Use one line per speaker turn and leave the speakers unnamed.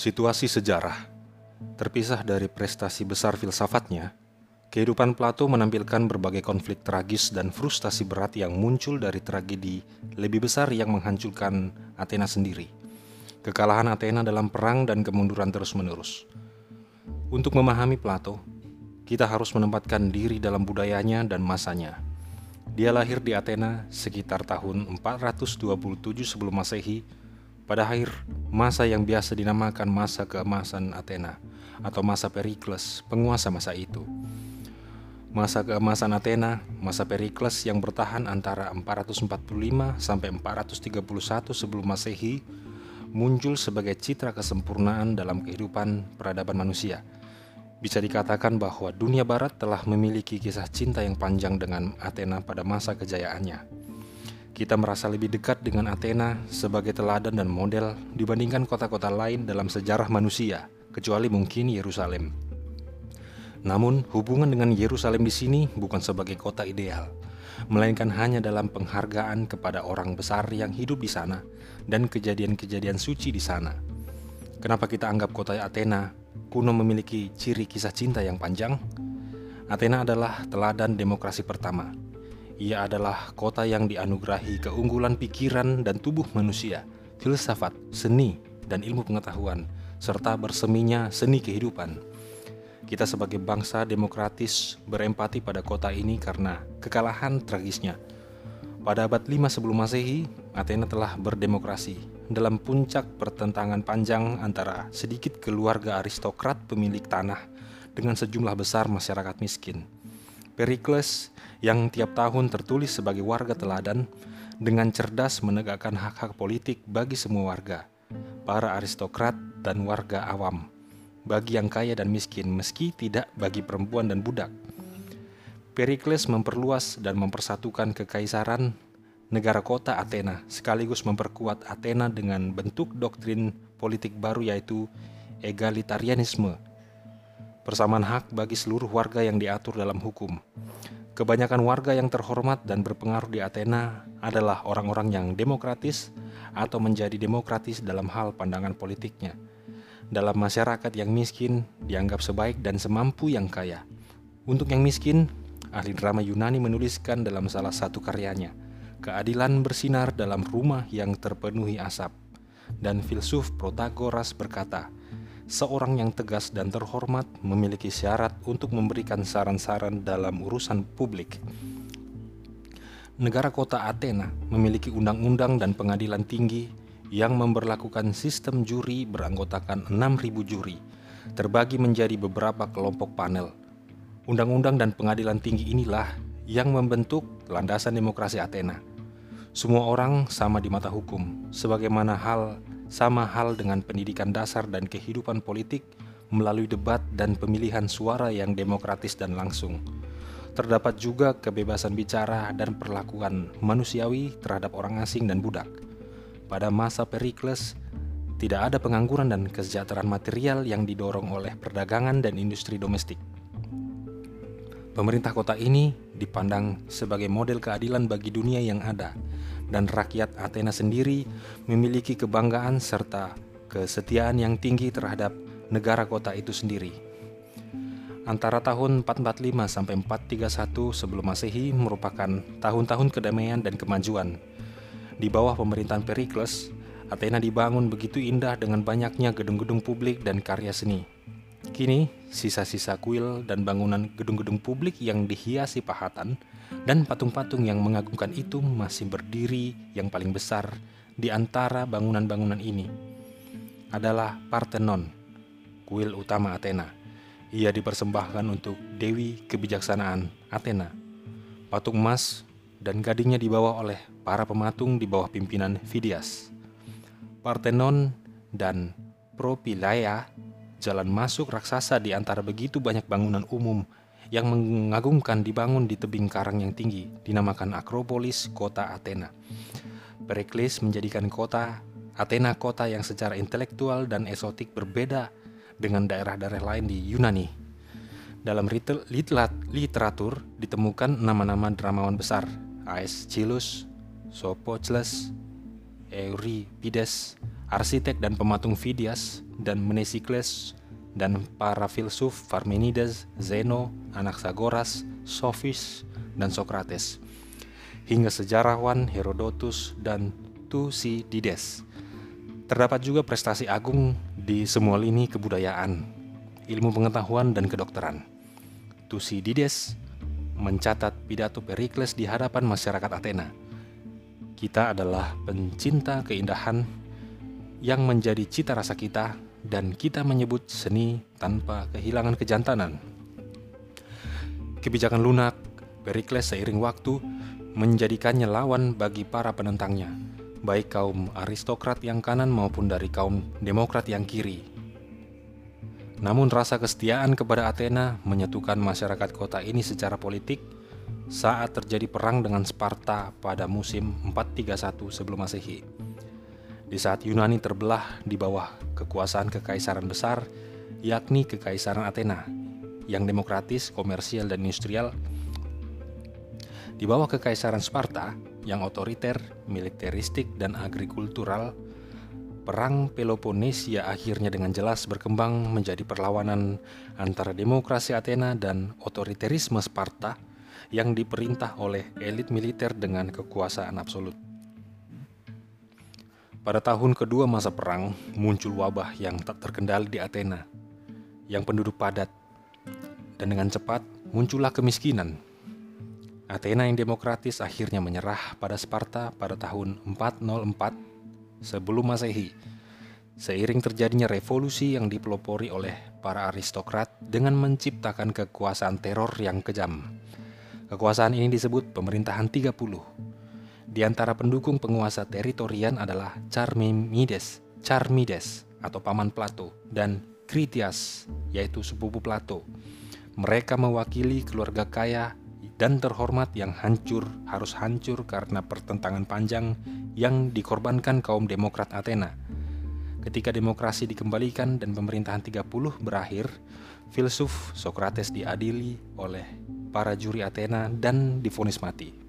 Situasi sejarah terpisah dari prestasi besar filsafatnya, kehidupan Plato menampilkan berbagai konflik tragis dan frustasi berat yang muncul dari tragedi lebih besar yang menghancurkan Athena sendiri. Kekalahan Athena dalam perang dan kemunduran terus-menerus. Untuk memahami Plato, kita harus menempatkan diri dalam budayanya dan masanya. Dia lahir di Athena sekitar tahun 427 sebelum Masehi pada akhir masa yang biasa dinamakan masa keemasan Athena atau masa Perikles, penguasa masa itu. Masa keemasan Athena, masa Perikles yang bertahan antara 445 sampai 431 sebelum Masehi, muncul sebagai citra kesempurnaan dalam kehidupan peradaban manusia. Bisa dikatakan bahwa dunia barat telah memiliki kisah cinta yang panjang dengan Athena pada masa kejayaannya. Kita merasa lebih dekat dengan Athena sebagai teladan dan model dibandingkan kota-kota lain dalam sejarah manusia, kecuali mungkin Yerusalem. Namun, hubungan dengan Yerusalem di sini bukan sebagai kota ideal, melainkan hanya dalam penghargaan kepada orang besar yang hidup di sana dan kejadian-kejadian suci di sana. Kenapa kita anggap kota Athena kuno memiliki ciri kisah cinta yang panjang? Athena adalah teladan demokrasi pertama ia adalah kota yang dianugerahi keunggulan pikiran dan tubuh manusia, filsafat, seni, dan ilmu pengetahuan, serta berseminya seni kehidupan. Kita sebagai bangsa demokratis berempati pada kota ini karena kekalahan tragisnya. Pada abad 5 sebelum Masehi, Athena telah berdemokrasi dalam puncak pertentangan panjang antara sedikit keluarga aristokrat pemilik tanah dengan sejumlah besar masyarakat miskin. Pericles yang tiap tahun tertulis sebagai warga teladan dengan cerdas menegakkan hak-hak politik bagi semua warga, para aristokrat dan warga awam, bagi yang kaya dan miskin meski tidak bagi perempuan dan budak. Pericles memperluas dan mempersatukan kekaisaran negara kota Athena sekaligus memperkuat Athena dengan bentuk doktrin politik baru yaitu egalitarianisme persamaan hak bagi seluruh warga yang diatur dalam hukum. Kebanyakan warga yang terhormat dan berpengaruh di Athena adalah orang-orang yang demokratis atau menjadi demokratis dalam hal pandangan politiknya. Dalam masyarakat yang miskin dianggap sebaik dan semampu yang kaya. Untuk yang miskin, ahli drama Yunani menuliskan dalam salah satu karyanya, keadilan bersinar dalam rumah yang terpenuhi asap. Dan filsuf Protagoras berkata, seorang yang tegas dan terhormat memiliki syarat untuk memberikan saran-saran dalam urusan publik. Negara kota Athena memiliki undang-undang dan pengadilan tinggi yang memperlakukan sistem juri beranggotakan 6.000 juri, terbagi menjadi beberapa kelompok panel. Undang-undang dan pengadilan tinggi inilah yang membentuk landasan demokrasi Athena. Semua orang sama di mata hukum, sebagaimana hal sama hal dengan pendidikan dasar dan kehidupan politik melalui debat dan pemilihan suara yang demokratis dan langsung. Terdapat juga kebebasan bicara dan perlakuan manusiawi terhadap orang asing dan budak. Pada masa Perikles, tidak ada pengangguran dan kesejahteraan material yang didorong oleh perdagangan dan industri domestik. Pemerintah kota ini dipandang sebagai model keadilan bagi dunia yang ada, dan rakyat Athena sendiri memiliki kebanggaan serta kesetiaan yang tinggi terhadap negara kota itu sendiri. Antara tahun 445 sampai 431 sebelum Masehi merupakan tahun-tahun kedamaian dan kemajuan. Di bawah pemerintahan Pericles, Athena dibangun begitu indah dengan banyaknya gedung-gedung publik dan karya seni. Kini, sisa-sisa kuil dan bangunan gedung-gedung publik yang dihiasi pahatan dan patung-patung yang mengagumkan itu masih berdiri yang paling besar di antara bangunan-bangunan ini adalah Parthenon, kuil utama Athena. Ia dipersembahkan untuk Dewi Kebijaksanaan Athena. Patung emas dan gadingnya dibawa oleh para pematung di bawah pimpinan Phidias. Parthenon dan Propylaea jalan masuk raksasa di antara begitu banyak bangunan umum yang mengagumkan dibangun di tebing karang yang tinggi, dinamakan Akropolis kota Athena. Perikles menjadikan kota Athena kota yang secara intelektual dan esotik berbeda dengan daerah-daerah lain di Yunani. Dalam literatur ditemukan nama-nama dramawan besar, Aeschylus, Sophocles, Euripides, arsitek dan pematung Phidias dan Mnesikles dan para filsuf Parmenides, Zeno, Anaxagoras, Sophis, dan Socrates, hingga sejarawan Herodotus dan Thucydides. Terdapat juga prestasi agung di semua lini kebudayaan, ilmu pengetahuan, dan kedokteran. Thucydides mencatat pidato Perikles di hadapan masyarakat Athena. Kita adalah pencinta keindahan yang menjadi cita rasa kita dan kita menyebut seni tanpa kehilangan kejantanan. Kebijakan lunak Perikles seiring waktu menjadikannya lawan bagi para penentangnya, baik kaum aristokrat yang kanan maupun dari kaum demokrat yang kiri. Namun rasa kesetiaan kepada Athena menyatukan masyarakat kota ini secara politik saat terjadi perang dengan Sparta pada musim 431 sebelum Masehi. Di saat Yunani terbelah di bawah kekuasaan kekaisaran besar, yakni kekaisaran Athena, yang demokratis, komersial, dan industrial, di bawah kekaisaran Sparta yang otoriter, militeristik, dan agrikultural, perang Peloponnesia akhirnya dengan jelas berkembang menjadi perlawanan antara demokrasi Athena dan otoriterisme Sparta yang diperintah oleh elit militer dengan kekuasaan absolut. Pada tahun kedua masa perang, muncul wabah yang tak terkendali di Athena, yang penduduk padat, dan dengan cepat muncullah kemiskinan. Athena yang demokratis akhirnya menyerah pada Sparta pada tahun 404 sebelum Masehi, seiring terjadinya revolusi yang dipelopori oleh para aristokrat dengan menciptakan kekuasaan teror yang kejam. Kekuasaan ini disebut pemerintahan 30 di antara pendukung penguasa teritorian adalah Charmides, Charmides atau paman Plato dan Critias yaitu sepupu Plato. Mereka mewakili keluarga kaya dan terhormat yang hancur harus hancur karena pertentangan panjang yang dikorbankan kaum demokrat Athena. Ketika demokrasi dikembalikan dan pemerintahan 30 berakhir, filsuf Socrates diadili oleh para juri Athena dan difonis mati.